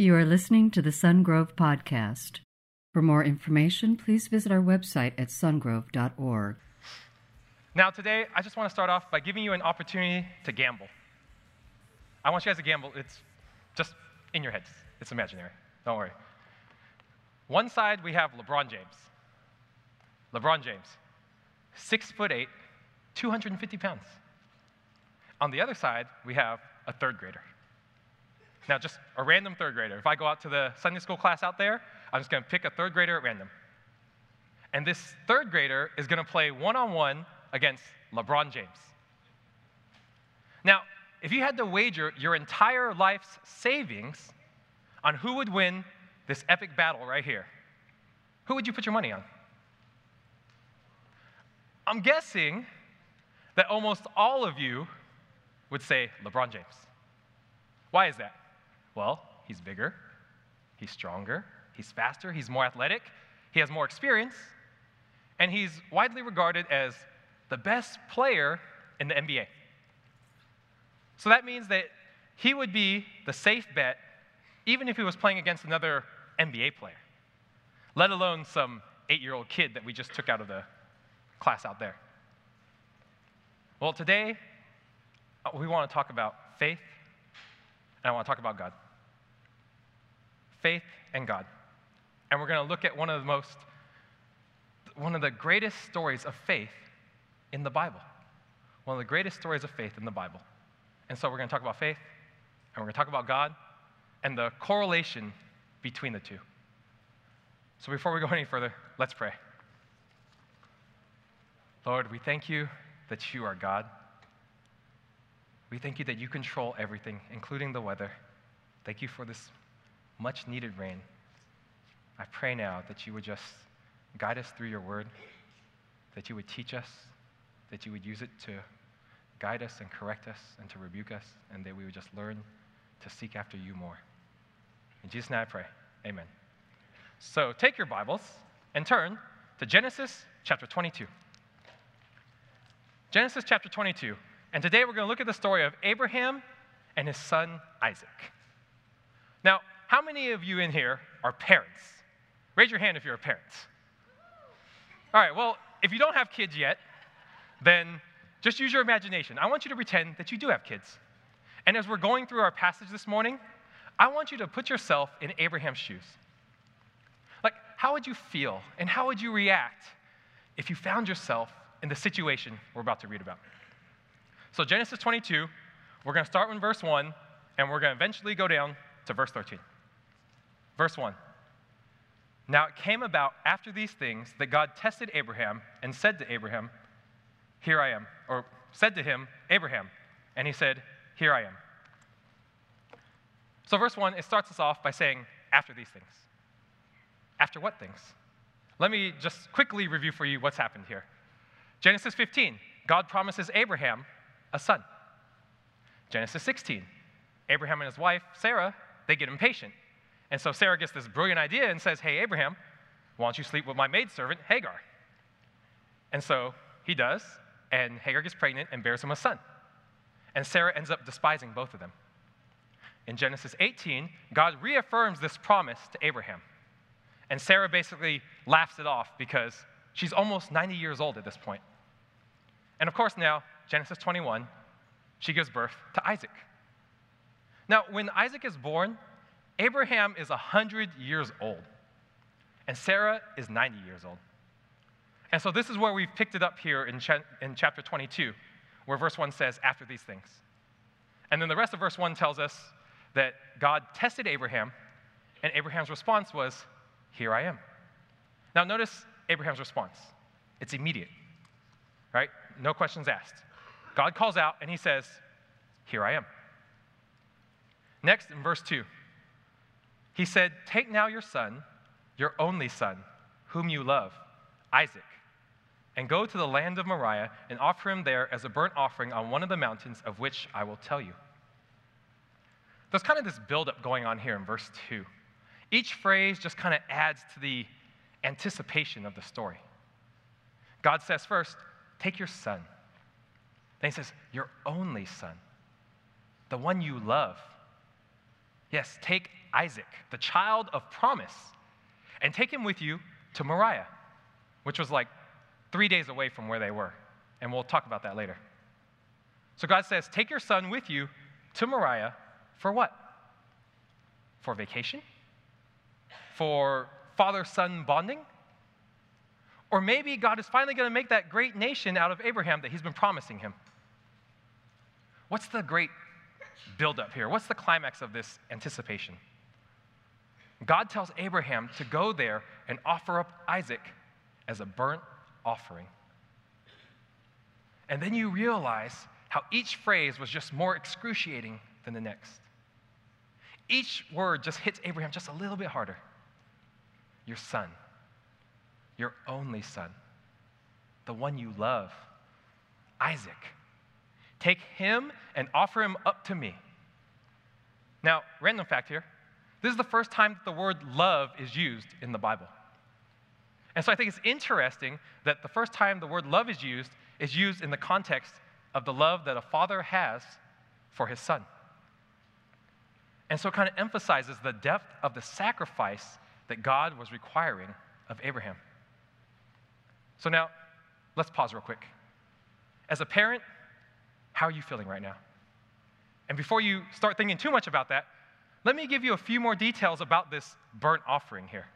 You are listening to the Sungrove Podcast. For more information, please visit our website at sungrove.org. Now, today, I just want to start off by giving you an opportunity to gamble. I want you guys to gamble. It's just in your heads, it's imaginary. Don't worry. One side, we have LeBron James. LeBron James, six foot eight, 250 pounds. On the other side, we have a third grader. Now, just a random third grader. If I go out to the Sunday school class out there, I'm just going to pick a third grader at random. And this third grader is going to play one on one against LeBron James. Now, if you had to wager your entire life's savings on who would win this epic battle right here, who would you put your money on? I'm guessing that almost all of you would say LeBron James. Why is that? Well, he's bigger, he's stronger, he's faster, he's more athletic, he has more experience, and he's widely regarded as the best player in the NBA. So that means that he would be the safe bet even if he was playing against another NBA player, let alone some eight year old kid that we just took out of the class out there. Well, today uh, we want to talk about faith and I want to talk about God. Faith and God. And we're going to look at one of the most, one of the greatest stories of faith in the Bible. One of the greatest stories of faith in the Bible. And so we're going to talk about faith, and we're going to talk about God, and the correlation between the two. So before we go any further, let's pray. Lord, we thank you that you are God. We thank you that you control everything, including the weather. Thank you for this much needed rain. I pray now that you would just guide us through your word, that you would teach us, that you would use it to guide us and correct us and to rebuke us, and that we would just learn to seek after you more. In Jesus' name I pray. Amen. So take your Bibles and turn to Genesis chapter 22. Genesis chapter 22. And today we're going to look at the story of Abraham and his son Isaac. Now, how many of you in here are parents? Raise your hand if you're a parent. All right, well, if you don't have kids yet, then just use your imagination. I want you to pretend that you do have kids. And as we're going through our passage this morning, I want you to put yourself in Abraham's shoes. Like, how would you feel and how would you react if you found yourself in the situation we're about to read about? So, Genesis 22, we're going to start with verse 1, and we're going to eventually go down to verse 13. Verse 1. Now it came about after these things that God tested Abraham and said to Abraham, Here I am. Or said to him, Abraham. And he said, Here I am. So, verse 1, it starts us off by saying, After these things. After what things? Let me just quickly review for you what's happened here. Genesis 15, God promises Abraham a son. Genesis 16, Abraham and his wife, Sarah, they get impatient. And so Sarah gets this brilliant idea and says, Hey, Abraham, why don't you sleep with my maidservant, Hagar? And so he does, and Hagar gets pregnant and bears him a son. And Sarah ends up despising both of them. In Genesis 18, God reaffirms this promise to Abraham. And Sarah basically laughs it off because she's almost 90 years old at this point. And of course, now Genesis 21, she gives birth to Isaac. Now, when Isaac is born, Abraham is 100 years old, and Sarah is 90 years old. And so, this is where we've picked it up here in, ch- in chapter 22, where verse 1 says, After these things. And then the rest of verse 1 tells us that God tested Abraham, and Abraham's response was, Here I am. Now, notice Abraham's response. It's immediate, right? No questions asked. God calls out and he says, Here I am. Next, in verse 2, he said, Take now your son, your only son, whom you love, Isaac, and go to the land of Moriah and offer him there as a burnt offering on one of the mountains of which I will tell you. There's kind of this buildup going on here in verse 2. Each phrase just kind of adds to the anticipation of the story. God says first, Take your son. Then he says, Your only son, the one you love. Yes, take Isaac, the child of promise, and take him with you to Moriah, which was like three days away from where they were. And we'll talk about that later. So God says, Take your son with you to Moriah for what? For vacation? For father son bonding? Or maybe God is finally going to make that great nation out of Abraham that he's been promising him. What's the great buildup here? What's the climax of this anticipation? God tells Abraham to go there and offer up Isaac as a burnt offering. And then you realize how each phrase was just more excruciating than the next. Each word just hits Abraham just a little bit harder. Your son, your only son, the one you love, Isaac. Take him and offer him up to me. Now, random fact here this is the first time that the word love is used in the Bible. And so I think it's interesting that the first time the word love is used is used in the context of the love that a father has for his son. And so it kind of emphasizes the depth of the sacrifice that God was requiring of Abraham. So now, let's pause real quick. As a parent, how are you feeling right now? And before you start thinking too much about that, let me give you a few more details about this burnt offering here.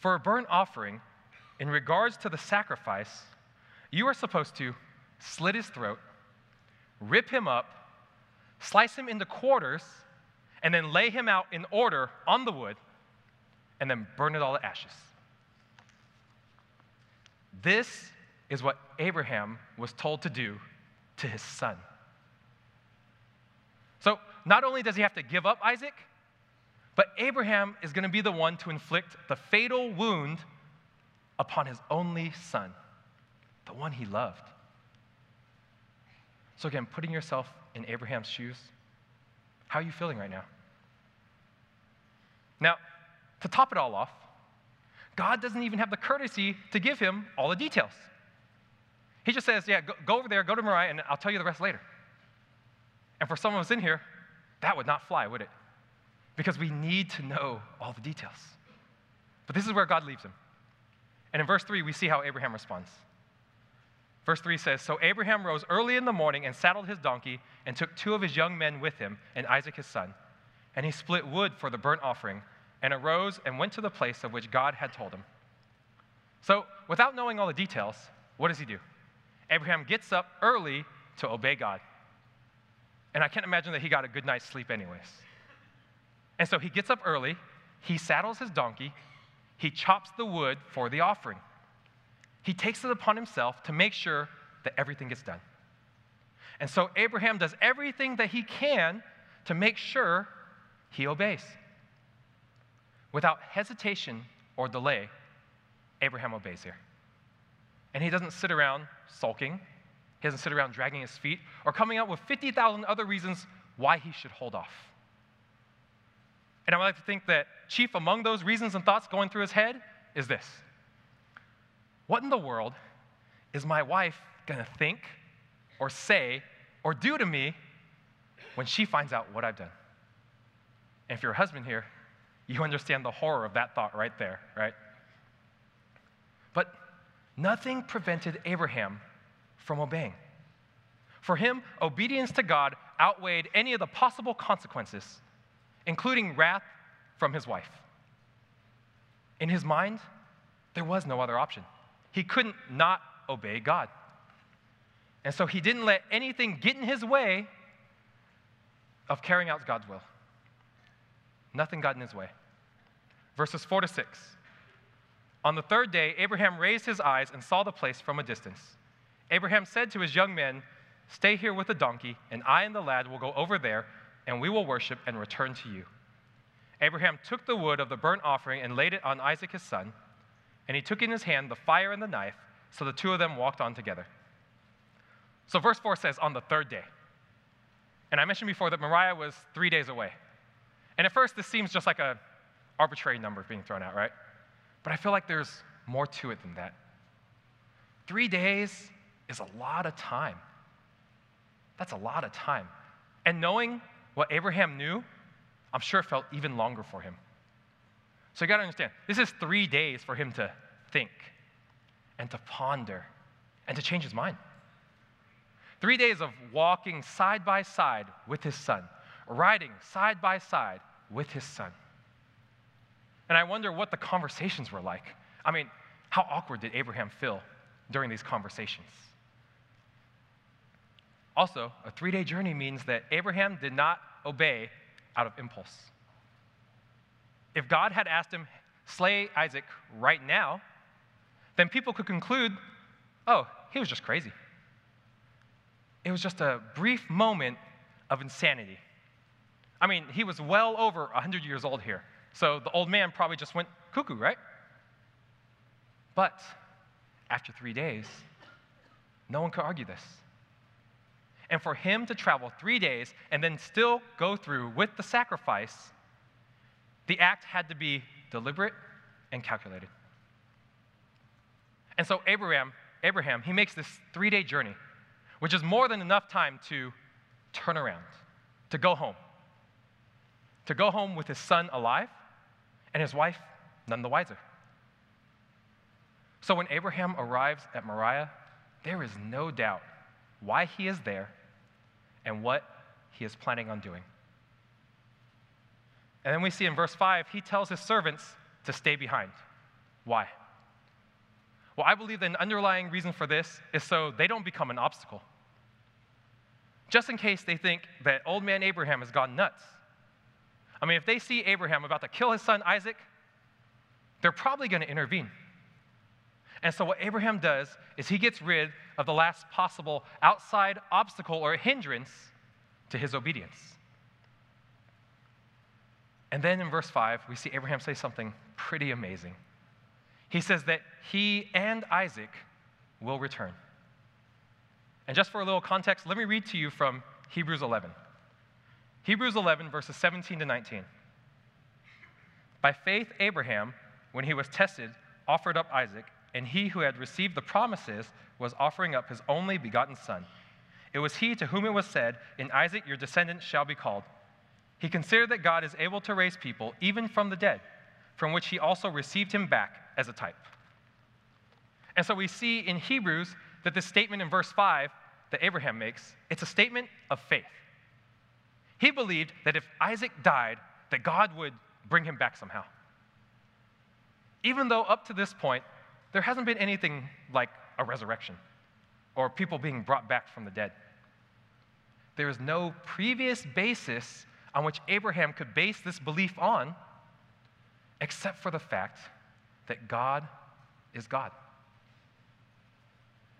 For a burnt offering, in regards to the sacrifice, you are supposed to slit his throat, rip him up, slice him into quarters, and then lay him out in order on the wood, and then burn it all to ashes. This is what Abraham was told to do to his son. Not only does he have to give up Isaac, but Abraham is going to be the one to inflict the fatal wound upon his only son, the one he loved. So, again, putting yourself in Abraham's shoes, how are you feeling right now? Now, to top it all off, God doesn't even have the courtesy to give him all the details. He just says, Yeah, go, go over there, go to Moriah, and I'll tell you the rest later. And for some of us in here, that would not fly, would it? Because we need to know all the details. But this is where God leaves him. And in verse 3, we see how Abraham responds. Verse 3 says So Abraham rose early in the morning and saddled his donkey and took two of his young men with him and Isaac his son. And he split wood for the burnt offering and arose and went to the place of which God had told him. So, without knowing all the details, what does he do? Abraham gets up early to obey God. And I can't imagine that he got a good night's sleep, anyways. And so he gets up early, he saddles his donkey, he chops the wood for the offering he takes it upon himself to make sure that everything gets done. And so Abraham does everything that he can to make sure he obeys. Without hesitation or delay, Abraham obeys here. And he doesn't sit around sulking, he doesn't sit around dragging his feet or coming up with 50,000 other reasons why he should hold off. And I would like to think that chief among those reasons and thoughts going through his head is this what in the world is my wife going to think or say or do to me when she finds out what I've done? And if you're a husband here, you understand the horror of that thought right there, right? But nothing prevented Abraham from obeying. For him, obedience to God outweighed any of the possible consequences, including wrath from his wife. In his mind, there was no other option. He couldn't not obey God. And so he didn't let anything get in his way of carrying out God's will. Nothing got in his way. Verses 4 to 6. On the third day, Abraham raised his eyes and saw the place from a distance. Abraham said to his young men, Stay here with the donkey, and I and the lad will go over there, and we will worship and return to you. Abraham took the wood of the burnt offering and laid it on Isaac his son and he took in his hand the fire and the knife, so the two of them walked on together. So, verse 4 says, on the third day. And I mentioned before that Moriah was three days away. And at first, this seems just like an arbitrary number being thrown out, right? But I feel like there's more to it than that. Three days is a lot of time. That's a lot of time. And knowing what Abraham knew, I'm sure it felt even longer for him. So you got to understand, this is three days for him to think and to ponder and to change his mind. Three days of walking side by side with his son, riding side by side with his son. And I wonder what the conversations were like. I mean, how awkward did Abraham feel during these conversations? Also, a three day journey means that Abraham did not obey out of impulse. If God had asked him, slay Isaac right now, then people could conclude, oh, he was just crazy. It was just a brief moment of insanity. I mean, he was well over 100 years old here. So the old man probably just went cuckoo, right? But after three days, no one could argue this. And for him to travel three days and then still go through with the sacrifice, the act had to be deliberate and calculated. And so Abraham, Abraham, he makes this three-day journey, which is more than enough time to turn around, to go home. To go home with his son alive and his wife none the wiser. So when Abraham arrives at Moriah, there is no doubt why he is there and what he is planning on doing. And then we see in verse 5, he tells his servants to stay behind. Why? Well, I believe that an underlying reason for this is so they don't become an obstacle. Just in case they think that old man Abraham has gone nuts. I mean, if they see Abraham about to kill his son Isaac, they're probably going to intervene. And so, what Abraham does is he gets rid of the last possible outside obstacle or hindrance to his obedience. And then in verse 5, we see Abraham say something pretty amazing. He says that he and Isaac will return. And just for a little context, let me read to you from Hebrews 11. Hebrews 11, verses 17 to 19. By faith, Abraham, when he was tested, offered up Isaac, and he who had received the promises was offering up his only begotten son. It was he to whom it was said, In Isaac your descendants shall be called. He considered that God is able to raise people even from the dead, from which he also received him back as a type. And so we see in Hebrews that this statement in verse 5 that Abraham makes, it's a statement of faith. He believed that if Isaac died, that God would bring him back somehow. Even though up to this point, there hasn't been anything like a resurrection or people being brought back from the dead. There is no previous basis on which Abraham could base this belief on, except for the fact that God is God.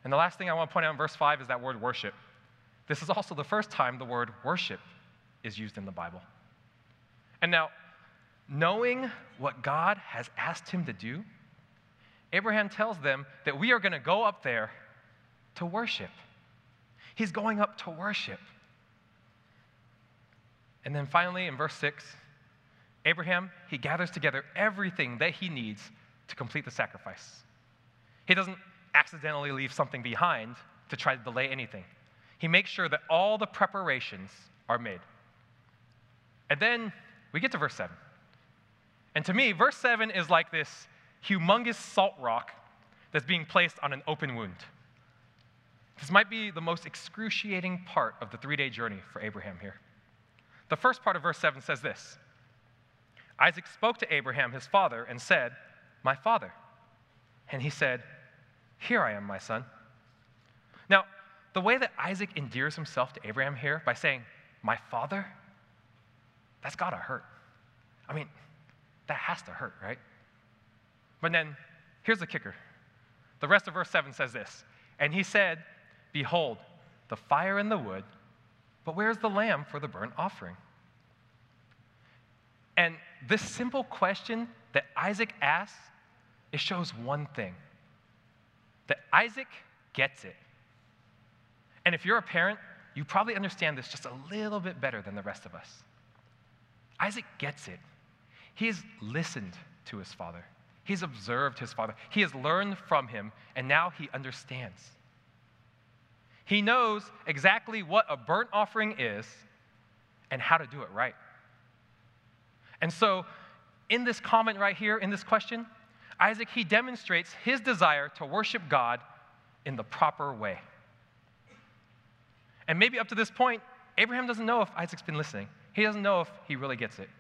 And the last thing I want to point out in verse 5 is that word worship. This is also the first time the word worship is used in the Bible. And now, knowing what God has asked him to do, Abraham tells them that we are going to go up there to worship. He's going up to worship. And then finally, in verse 6, Abraham, he gathers together everything that he needs to complete the sacrifice. He doesn't accidentally leave something behind to try to delay anything. He makes sure that all the preparations are made. And then we get to verse 7. And to me, verse 7 is like this humongous salt rock that's being placed on an open wound. This might be the most excruciating part of the three day journey for Abraham here. The first part of verse 7 says this Isaac spoke to Abraham, his father, and said, My father. And he said, Here I am, my son. Now, the way that Isaac endears himself to Abraham here by saying, My father, that's gotta hurt. I mean, that has to hurt, right? But then, here's the kicker. The rest of verse 7 says this And he said, Behold, the fire and the wood but where's the lamb for the burnt offering? And this simple question that Isaac asks, it shows one thing that Isaac gets it. And if you're a parent, you probably understand this just a little bit better than the rest of us. Isaac gets it. He has listened to his father, he's observed his father, he has learned from him, and now he understands. He knows exactly what a burnt offering is and how to do it right. And so, in this comment right here, in this question, Isaac, he demonstrates his desire to worship God in the proper way. And maybe up to this point, Abraham doesn't know if Isaac's been listening. He doesn't know if he really gets it.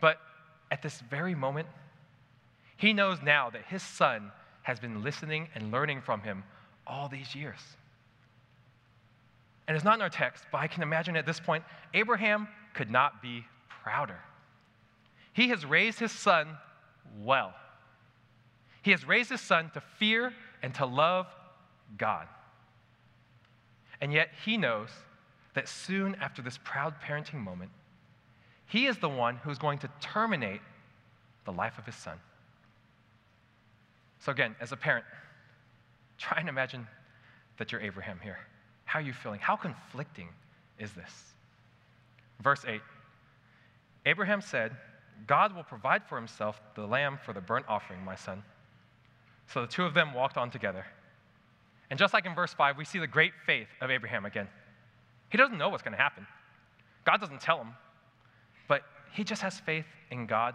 But at this very moment, he knows now that his son has been listening and learning from him all these years. And it's not in our text, but I can imagine at this point, Abraham could not be prouder. He has raised his son well. He has raised his son to fear and to love God. And yet he knows that soon after this proud parenting moment, he is the one who's going to terminate the life of his son. So, again, as a parent, try and imagine that you're Abraham here. How are you feeling? How conflicting is this? Verse 8 Abraham said, God will provide for himself the lamb for the burnt offering, my son. So the two of them walked on together. And just like in verse 5, we see the great faith of Abraham again. He doesn't know what's going to happen, God doesn't tell him, but he just has faith in God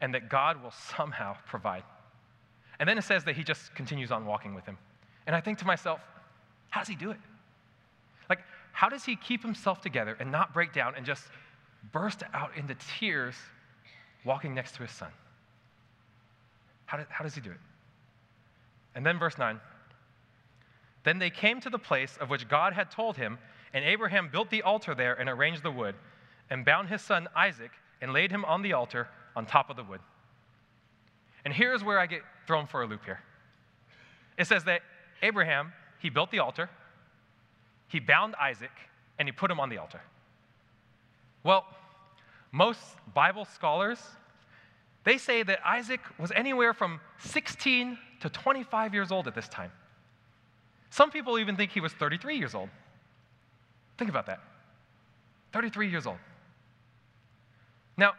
and that God will somehow provide. And then it says that he just continues on walking with him. And I think to myself, how does he do it? Like, how does he keep himself together and not break down and just burst out into tears walking next to his son? How, did, how does he do it? And then verse 9. Then they came to the place of which God had told him, and Abraham built the altar there and arranged the wood, and bound his son Isaac and laid him on the altar on top of the wood. And here's where I get thrown for a loop here. It says that Abraham, he built the altar, he bound Isaac, and he put him on the altar. Well, most Bible scholars, they say that Isaac was anywhere from 16 to 25 years old at this time. Some people even think he was 33 years old. Think about that 33 years old. Now,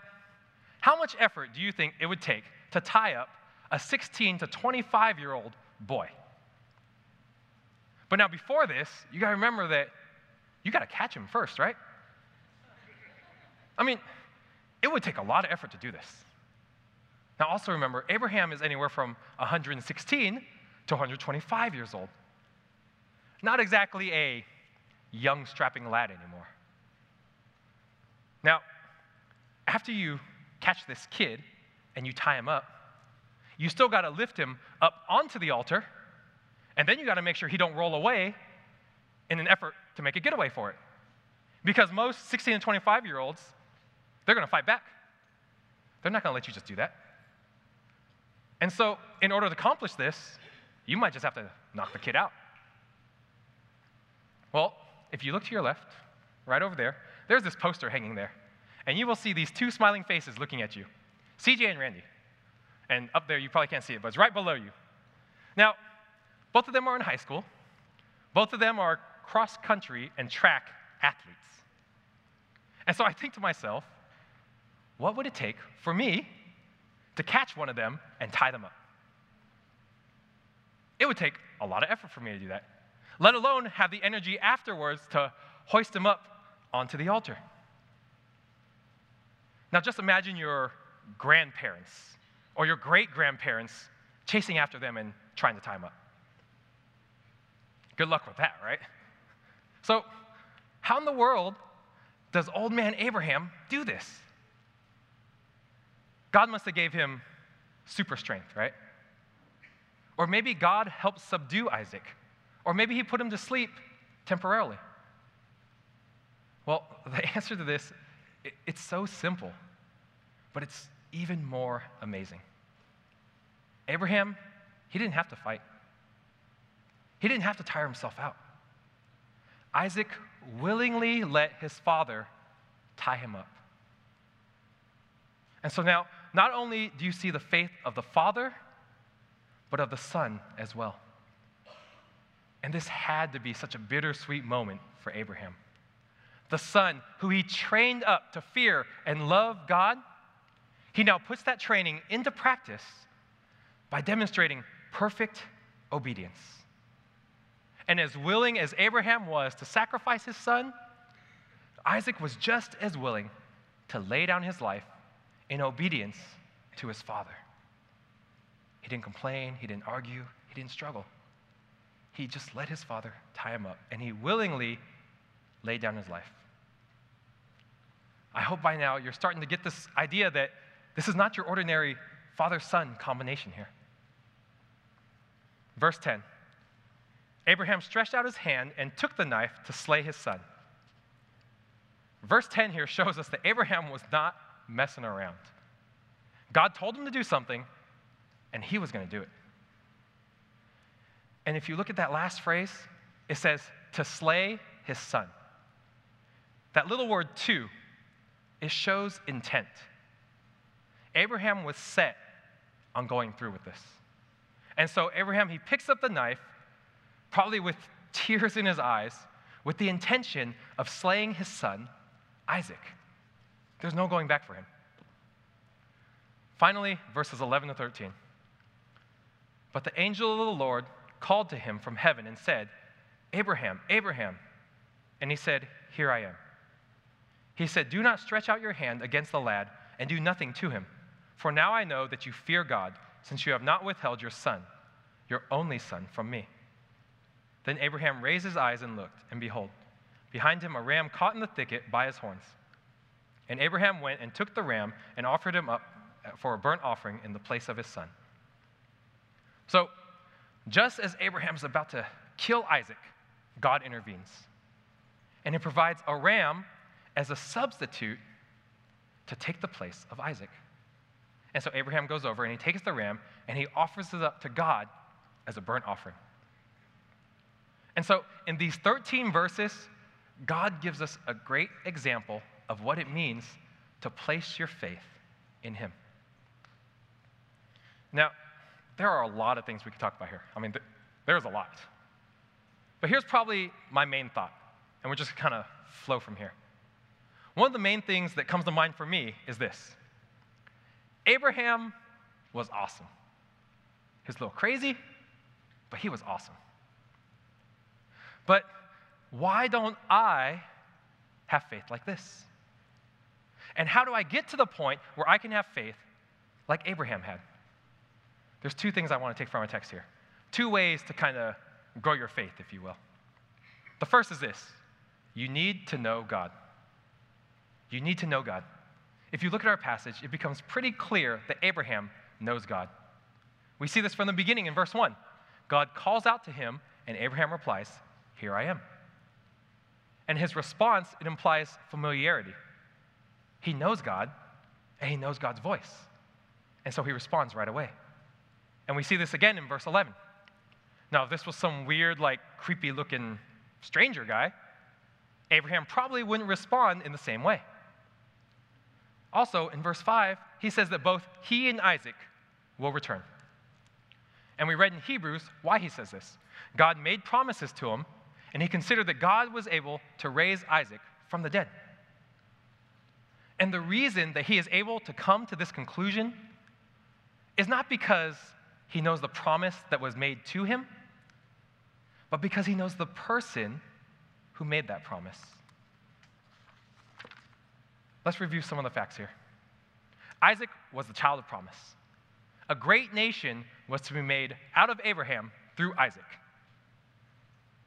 how much effort do you think it would take to tie up a 16 to 25 year old boy? But now, before this, you got to remember that you got to catch him first, right? I mean, it would take a lot of effort to do this. Now, also remember, Abraham is anywhere from 116 to 125 years old. Not exactly a young, strapping lad anymore. Now, after you catch this kid and you tie him up, you still got to lift him up onto the altar, and then you got to make sure he don't roll away in an effort to make a getaway for it. Because most 16 and 25 year olds, they're going to fight back. They're not going to let you just do that. And so, in order to accomplish this, you might just have to knock the kid out. Well, if you look to your left, right over there, there's this poster hanging there. And you will see these two smiling faces looking at you CJ and Randy. And up there, you probably can't see it, but it's right below you. Now, both of them are in high school. Both of them are cross country and track athletes. And so I think to myself, what would it take for me to catch one of them and tie them up? It would take a lot of effort for me to do that let alone have the energy afterwards to hoist them up onto the altar. Now, just imagine your grandparents or your great grandparents chasing after them and trying to tie them up. Good luck with that, right? So, how in the world does old man Abraham do this? God must have gave him super strength, right? Or maybe God helped subdue Isaac or maybe he put him to sleep temporarily. Well, the answer to this, it's so simple, but it's even more amazing. Abraham, he didn't have to fight. He didn't have to tire himself out. Isaac willingly let his father tie him up. And so now, not only do you see the faith of the father, but of the son as well. And this had to be such a bittersweet moment for Abraham. The son who he trained up to fear and love God, he now puts that training into practice by demonstrating perfect obedience. And as willing as Abraham was to sacrifice his son, Isaac was just as willing to lay down his life in obedience to his father. He didn't complain, he didn't argue, he didn't struggle. He just let his father tie him up, and he willingly laid down his life. I hope by now you're starting to get this idea that this is not your ordinary father son combination here. Verse 10 Abraham stretched out his hand and took the knife to slay his son. Verse 10 here shows us that Abraham was not messing around. God told him to do something, and he was going to do it. And if you look at that last phrase, it says, to slay his son. That little word, to, it shows intent. Abraham was set on going through with this. And so, Abraham, he picks up the knife, probably with tears in his eyes, with the intention of slaying his son Isaac. There's no going back for him. Finally, verses 11 to 13. But the angel of the Lord called to him from heaven and said, Abraham, Abraham. And he said, Here I am. He said, Do not stretch out your hand against the lad and do nothing to him. For now I know that you fear God, since you have not withheld your son, your only son, from me. Then Abraham raised his eyes and looked, and behold, Behind him, a ram caught in the thicket by his horns. And Abraham went and took the ram and offered him up uh, for a burnt offering in the place of his son. So, just as Abraham's about to kill Isaac, God intervenes. And he provides a ram as a substitute to take the place of Isaac. And so Abraham goes over and he takes the ram and he offers it up to God as a burnt offering. And so in these 13 verses, God gives us a great example of what it means to place your faith in Him. Now, there are a lot of things we could talk about here. I mean, there's a lot. But here's probably my main thought, and we'll just kind of flow from here. One of the main things that comes to mind for me is this Abraham was awesome. He was a little crazy, but he was awesome. But why don't I have faith like this? And how do I get to the point where I can have faith like Abraham had? There's two things I want to take from our text here. Two ways to kind of grow your faith, if you will. The first is this you need to know God. You need to know God. If you look at our passage, it becomes pretty clear that Abraham knows God. We see this from the beginning in verse 1. God calls out to him, and Abraham replies, Here I am. And his response, it implies familiarity. He knows God, and he knows God's voice. And so he responds right away. And we see this again in verse 11. Now, if this was some weird, like, creepy looking stranger guy, Abraham probably wouldn't respond in the same way. Also, in verse 5, he says that both he and Isaac will return. And we read in Hebrews why he says this. God made promises to him and he considered that God was able to raise Isaac from the dead. And the reason that he is able to come to this conclusion is not because he knows the promise that was made to him, but because he knows the person who made that promise. Let's review some of the facts here. Isaac was the child of promise. A great nation was to be made out of Abraham through Isaac.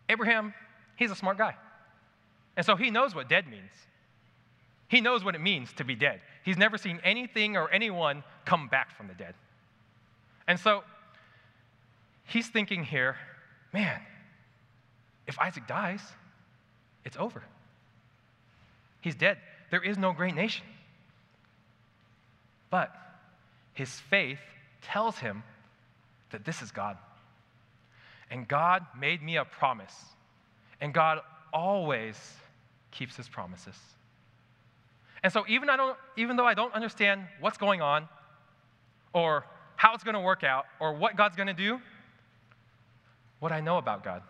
Abraham, he's a smart guy. And so he knows what dead means. He knows what it means to be dead. He's never seen anything or anyone come back from the dead. And so he's thinking here, man, if Isaac dies, it's over. He's dead. There is no great nation. But his faith tells him that this is God. And God made me a promise. And God always keeps his promises. And so even, I don't, even though I don't understand what's going on, or how it's going to work out, or what God's going to do, what I know about God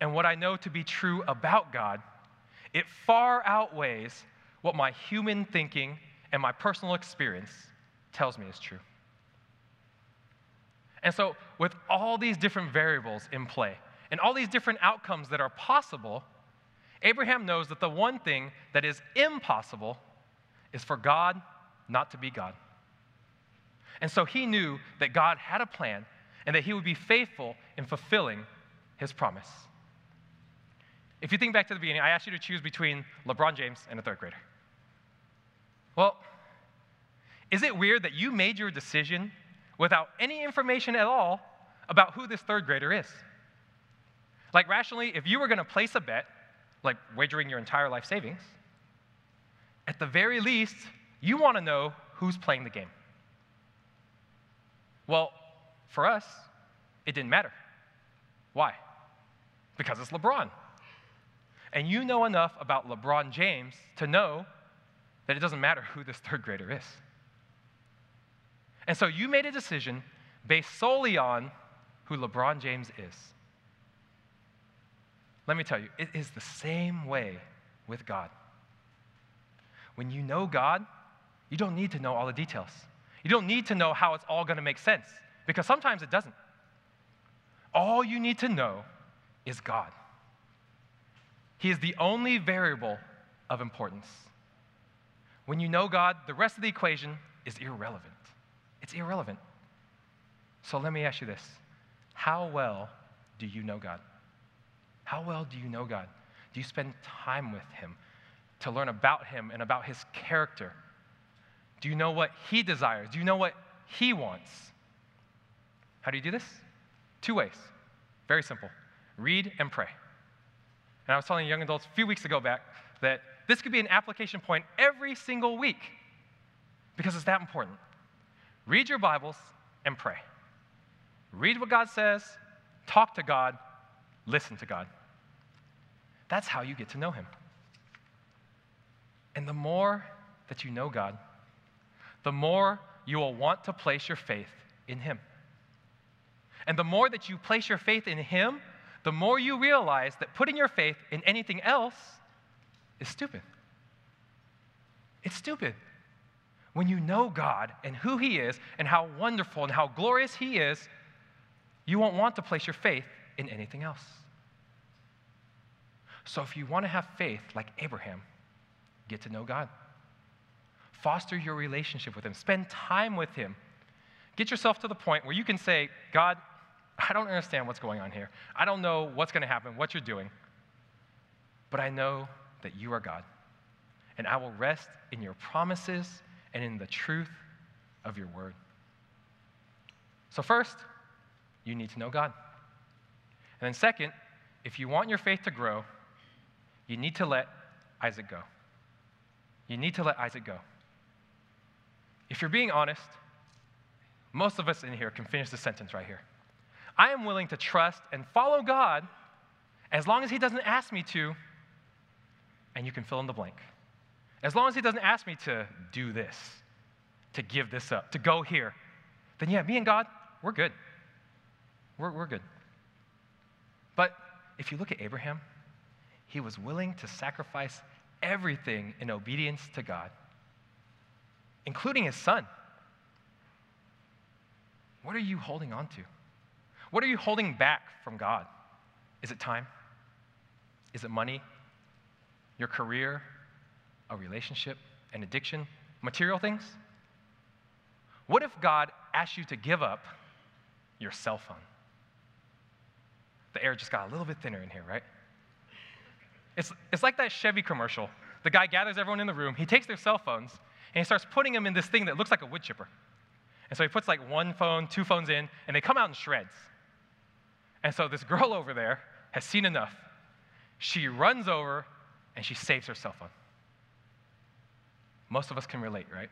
and what I know to be true about God, it far outweighs what my human thinking and my personal experience tells me is true. And so, with all these different variables in play and all these different outcomes that are possible, Abraham knows that the one thing that is impossible is for God not to be God. And so he knew that God had a plan and that he would be faithful in fulfilling his promise. If you think back to the beginning, I asked you to choose between LeBron James and a third grader. Well, is it weird that you made your decision without any information at all about who this third grader is? Like, rationally, if you were going to place a bet, like wagering your entire life savings, at the very least, you want to know who's playing the game. Well, for us, it didn't matter. Why? Because it's LeBron. And you know enough about LeBron James to know that it doesn't matter who this third grader is. And so you made a decision based solely on who LeBron James is. Let me tell you, it is the same way with God. When you know God, you don't need to know all the details. You don't need to know how it's all going to make sense, because sometimes it doesn't. All you need to know is God. He is the only variable of importance. When you know God, the rest of the equation is irrelevant. It's irrelevant. So let me ask you this How well do you know God? How well do you know God? Do you spend time with Him to learn about Him and about His character? Do you know what He desires? Do you know what He wants? How do you do this? Two ways. Very simple read and pray. And I was telling young adults a few weeks ago back that this could be an application point every single week because it's that important. Read your Bibles and pray. Read what God says, talk to God, listen to God. That's how you get to know Him. And the more that you know God, the more you will want to place your faith in Him. And the more that you place your faith in Him, the more you realize that putting your faith in anything else is stupid. It's stupid. When you know God and who He is and how wonderful and how glorious He is, you won't want to place your faith in anything else. So if you want to have faith like Abraham, get to know God. Foster your relationship with Him, spend time with Him. Get yourself to the point where you can say, God, I don't understand what's going on here. I don't know what's going to happen, what you're doing. But I know that you are God. And I will rest in your promises and in the truth of your word. So, first, you need to know God. And then, second, if you want your faith to grow, you need to let Isaac go. You need to let Isaac go. If you're being honest, most of us in here can finish the sentence right here. I am willing to trust and follow God as long as He doesn't ask me to, and you can fill in the blank. As long as He doesn't ask me to do this, to give this up, to go here, then yeah, me and God, we're good. We're, we're good. But if you look at Abraham, he was willing to sacrifice everything in obedience to God, including his son. What are you holding on to? What are you holding back from God? Is it time? Is it money? Your career? A relationship? An addiction? Material things? What if God asked you to give up your cell phone? The air just got a little bit thinner in here, right? It's, it's like that Chevy commercial. The guy gathers everyone in the room, he takes their cell phones, and he starts putting them in this thing that looks like a wood chipper. And so he puts like one phone, two phones in, and they come out in shreds. And so this girl over there has seen enough. She runs over and she saves her cell phone. Most of us can relate, right?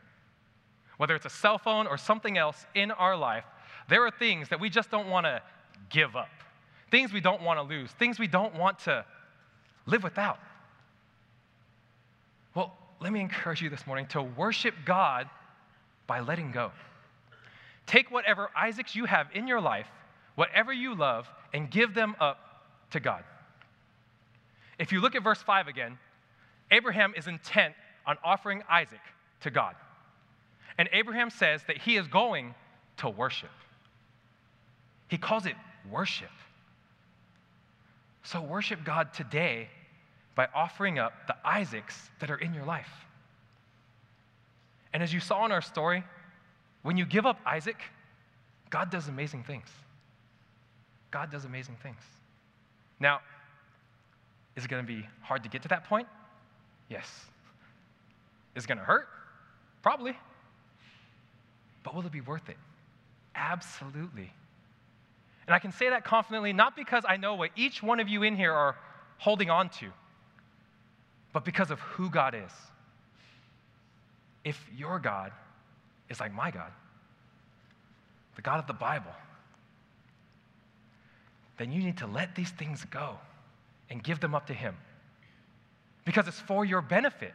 Whether it's a cell phone or something else in our life, there are things that we just don't want to give up, things we don't want to lose, things we don't want to live without. Well, let me encourage you this morning to worship God by letting go. Take whatever Isaacs you have in your life, whatever you love, and give them up to God. If you look at verse 5 again, Abraham is intent on offering Isaac to God. And Abraham says that he is going to worship. He calls it worship. So worship God today by offering up the Isaacs that are in your life. And as you saw in our story, when you give up Isaac, God does amazing things. God does amazing things. Now, is it going to be hard to get to that point? Yes. Is it going to hurt? Probably. But will it be worth it? Absolutely. And I can say that confidently not because I know what each one of you in here are holding on to, but because of who God is. If your God is like my God, the God of the Bible, then you need to let these things go and give them up to Him because it's for your benefit.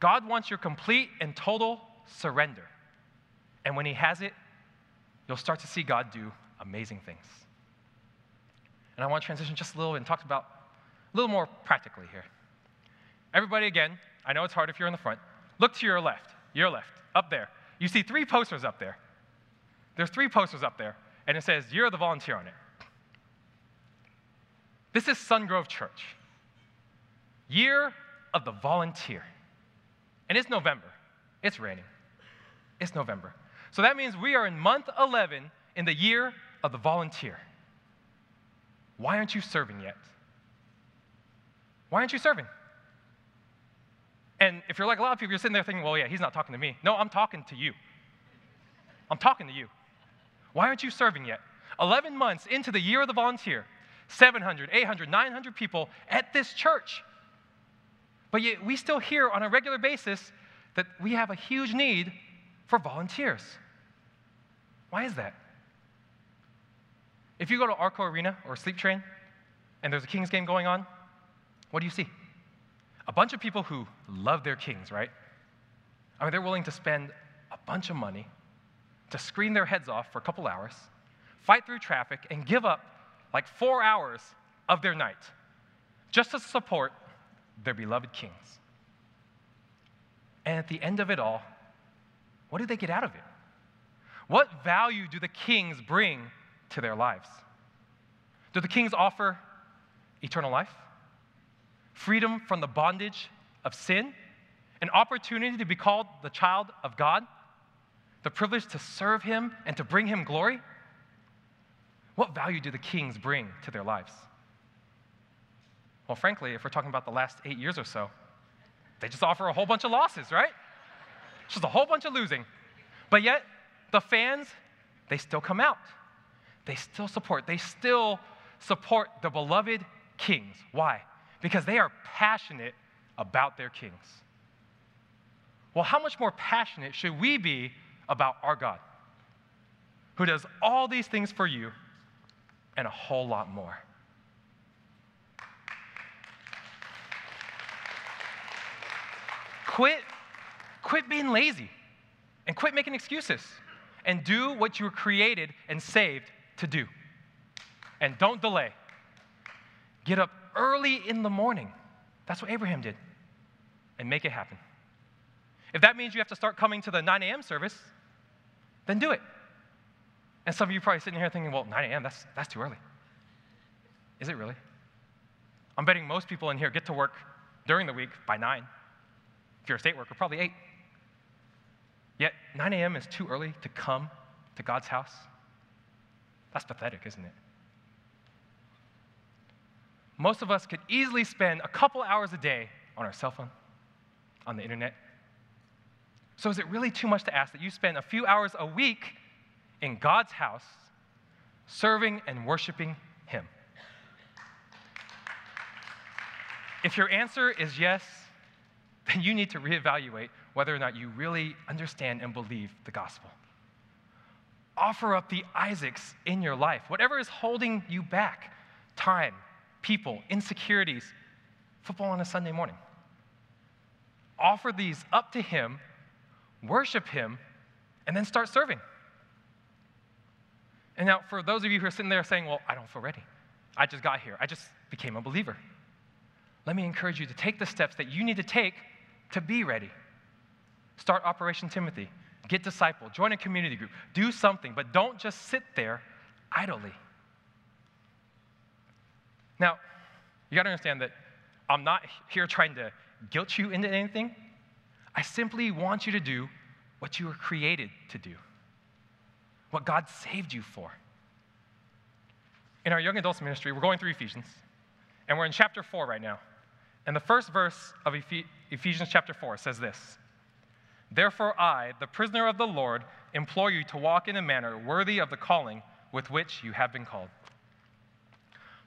God wants your complete and total surrender. And when He has it, you'll start to see God do amazing things. And I want to transition just a little and talk about a little more practically here. Everybody, again, I know it's hard if you're in the front. Look to your left, your left, up there. You see three posters up there. There's three posters up there, and it says, You're the volunteer on it. This is Sungrove Church, year of the volunteer. And it's November. It's raining. It's November. So that means we are in month 11 in the year of the volunteer. Why aren't you serving yet? Why aren't you serving? And if you're like a lot of people, you're sitting there thinking, well, yeah, he's not talking to me. No, I'm talking to you. I'm talking to you. Why aren't you serving yet? 11 months into the year of the volunteer, 700, 800, 900 people at this church. But yet we still hear on a regular basis that we have a huge need for volunteers. Why is that? If you go to Arco Arena or Sleep Train and there's a Kings game going on, what do you see? A bunch of people who love their Kings, right? I mean, they're willing to spend a bunch of money to screen their heads off for a couple hours, fight through traffic, and give up like four hours of their night just to support their beloved Kings. And at the end of it all, what do they get out of it? What value do the kings bring to their lives? Do the kings offer eternal life? Freedom from the bondage of sin? An opportunity to be called the child of God? The privilege to serve Him and to bring Him glory? What value do the kings bring to their lives? Well, frankly, if we're talking about the last eight years or so, they just offer a whole bunch of losses, right? Just a whole bunch of losing. But yet, the fans, they still come out. They still support. They still support the beloved kings. Why? Because they are passionate about their kings. Well, how much more passionate should we be about our God, who does all these things for you and a whole lot more? Quit, quit being lazy and quit making excuses and do what you were created and saved to do. And don't delay. Get up early in the morning. That's what Abraham did. And make it happen. If that means you have to start coming to the 9 a.m. service, then do it. And some of you probably sitting here thinking, well, 9 a.m., that's, that's too early. Is it really? I'm betting most people in here get to work during the week by 9. If you're a state worker, probably 8. Yet 9 a.m. is too early to come to God's house. That's pathetic, isn't it? Most of us could easily spend a couple hours a day on our cell phone, on the internet. So, is it really too much to ask that you spend a few hours a week in God's house serving and worshiping Him? If your answer is yes, then you need to reevaluate whether or not you really understand and believe the gospel. Offer up the Isaacs in your life, whatever is holding you back time, people, insecurities, football on a Sunday morning. Offer these up to Him, worship Him, and then start serving. And now, for those of you who are sitting there saying, Well, I don't feel ready, I just got here, I just became a believer. Let me encourage you to take the steps that you need to take to be ready. Start Operation Timothy. Get disciple. Join a community group. Do something, but don't just sit there idly. Now, you got to understand that I'm not here trying to guilt you into anything. I simply want you to do what you were created to do, what God saved you for. In our young adults ministry, we're going through Ephesians, and we're in chapter 4 right now. And the first verse of Ephesians chapter 4 says this Therefore, I, the prisoner of the Lord, implore you to walk in a manner worthy of the calling with which you have been called.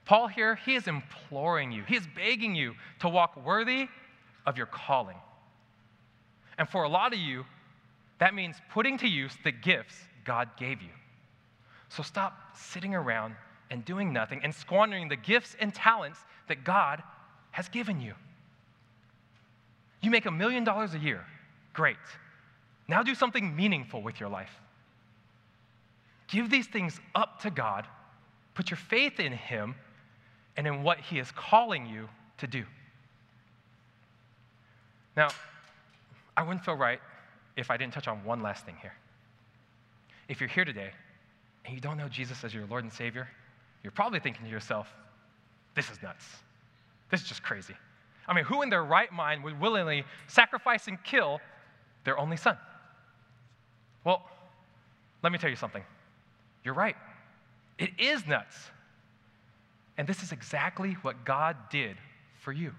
Paul here, he is imploring you, he is begging you to walk worthy of your calling. And for a lot of you, that means putting to use the gifts God gave you. So stop sitting around and doing nothing and squandering the gifts and talents that God has given you. You make a million dollars a year. Great. Now do something meaningful with your life. Give these things up to God, put your faith in Him and in what He is calling you to do. Now, I wouldn't feel right if I didn't touch on one last thing here. If you're here today and you don't know Jesus as your Lord and Savior, you're probably thinking to yourself, this is nuts. This is just crazy. I mean, who in their right mind would willingly sacrifice and kill their only son? Well, let me tell you something. You're right. It is nuts. And this is exactly what God did for you.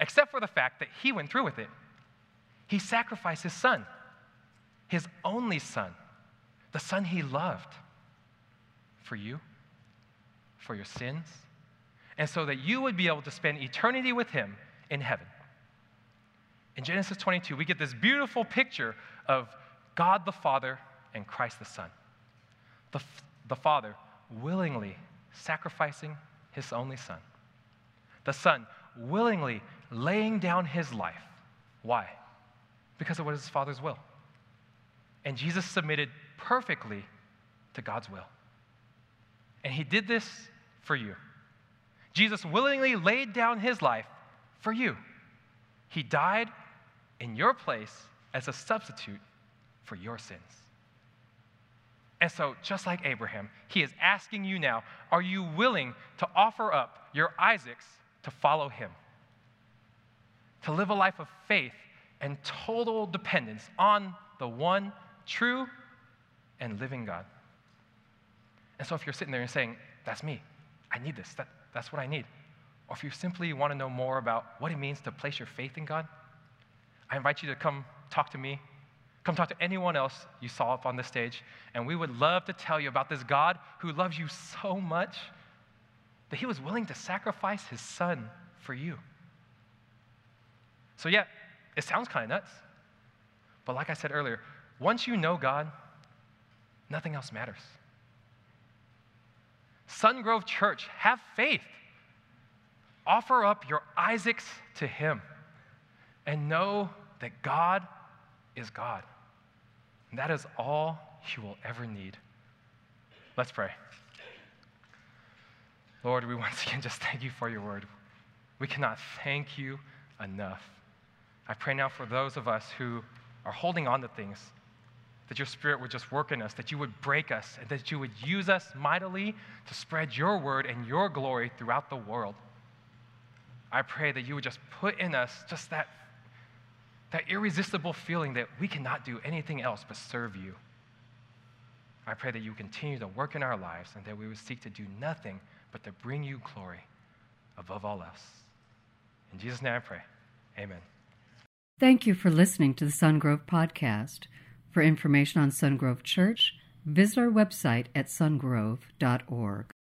Except for the fact that He went through with it. He sacrificed His son, His only son, the son He loved, for you, for your sins, and so that you would be able to spend eternity with Him in heaven. In Genesis 22, we get this beautiful picture of God the Father and Christ the Son. The, the Father willingly sacrificing His only Son. The Son willingly laying down His life. Why? Because it was His Father's will. And Jesus submitted perfectly to God's will. And He did this for you. Jesus willingly laid down his life for you. He died in your place as a substitute for your sins. And so, just like Abraham, he is asking you now are you willing to offer up your Isaacs to follow him? To live a life of faith and total dependence on the one true and living God. And so, if you're sitting there and saying, That's me, I need this, that, that's what I need. Or if you simply want to know more about what it means to place your faith in God, I invite you to come talk to me. Come talk to anyone else you saw up on the stage, and we would love to tell you about this God who loves you so much that he was willing to sacrifice his son for you. So, yeah, it sounds kind of nuts. But like I said earlier, once you know God, nothing else matters. Sungrove Church, have faith. Offer up your Isaacs to Him and know that God is God. And that is all you will ever need. Let's pray. Lord, we once again just thank you for your word. We cannot thank you enough. I pray now for those of us who are holding on to things that your spirit would just work in us, that you would break us, and that you would use us mightily to spread your word and your glory throughout the world. I pray that you would just put in us just that, that irresistible feeling that we cannot do anything else but serve you. I pray that you continue to work in our lives and that we would seek to do nothing but to bring you glory above all else. In Jesus' name I pray. Amen. Thank you for listening to the Sungrove Podcast. For information on Sungrove Church, visit our website at sungrove.org.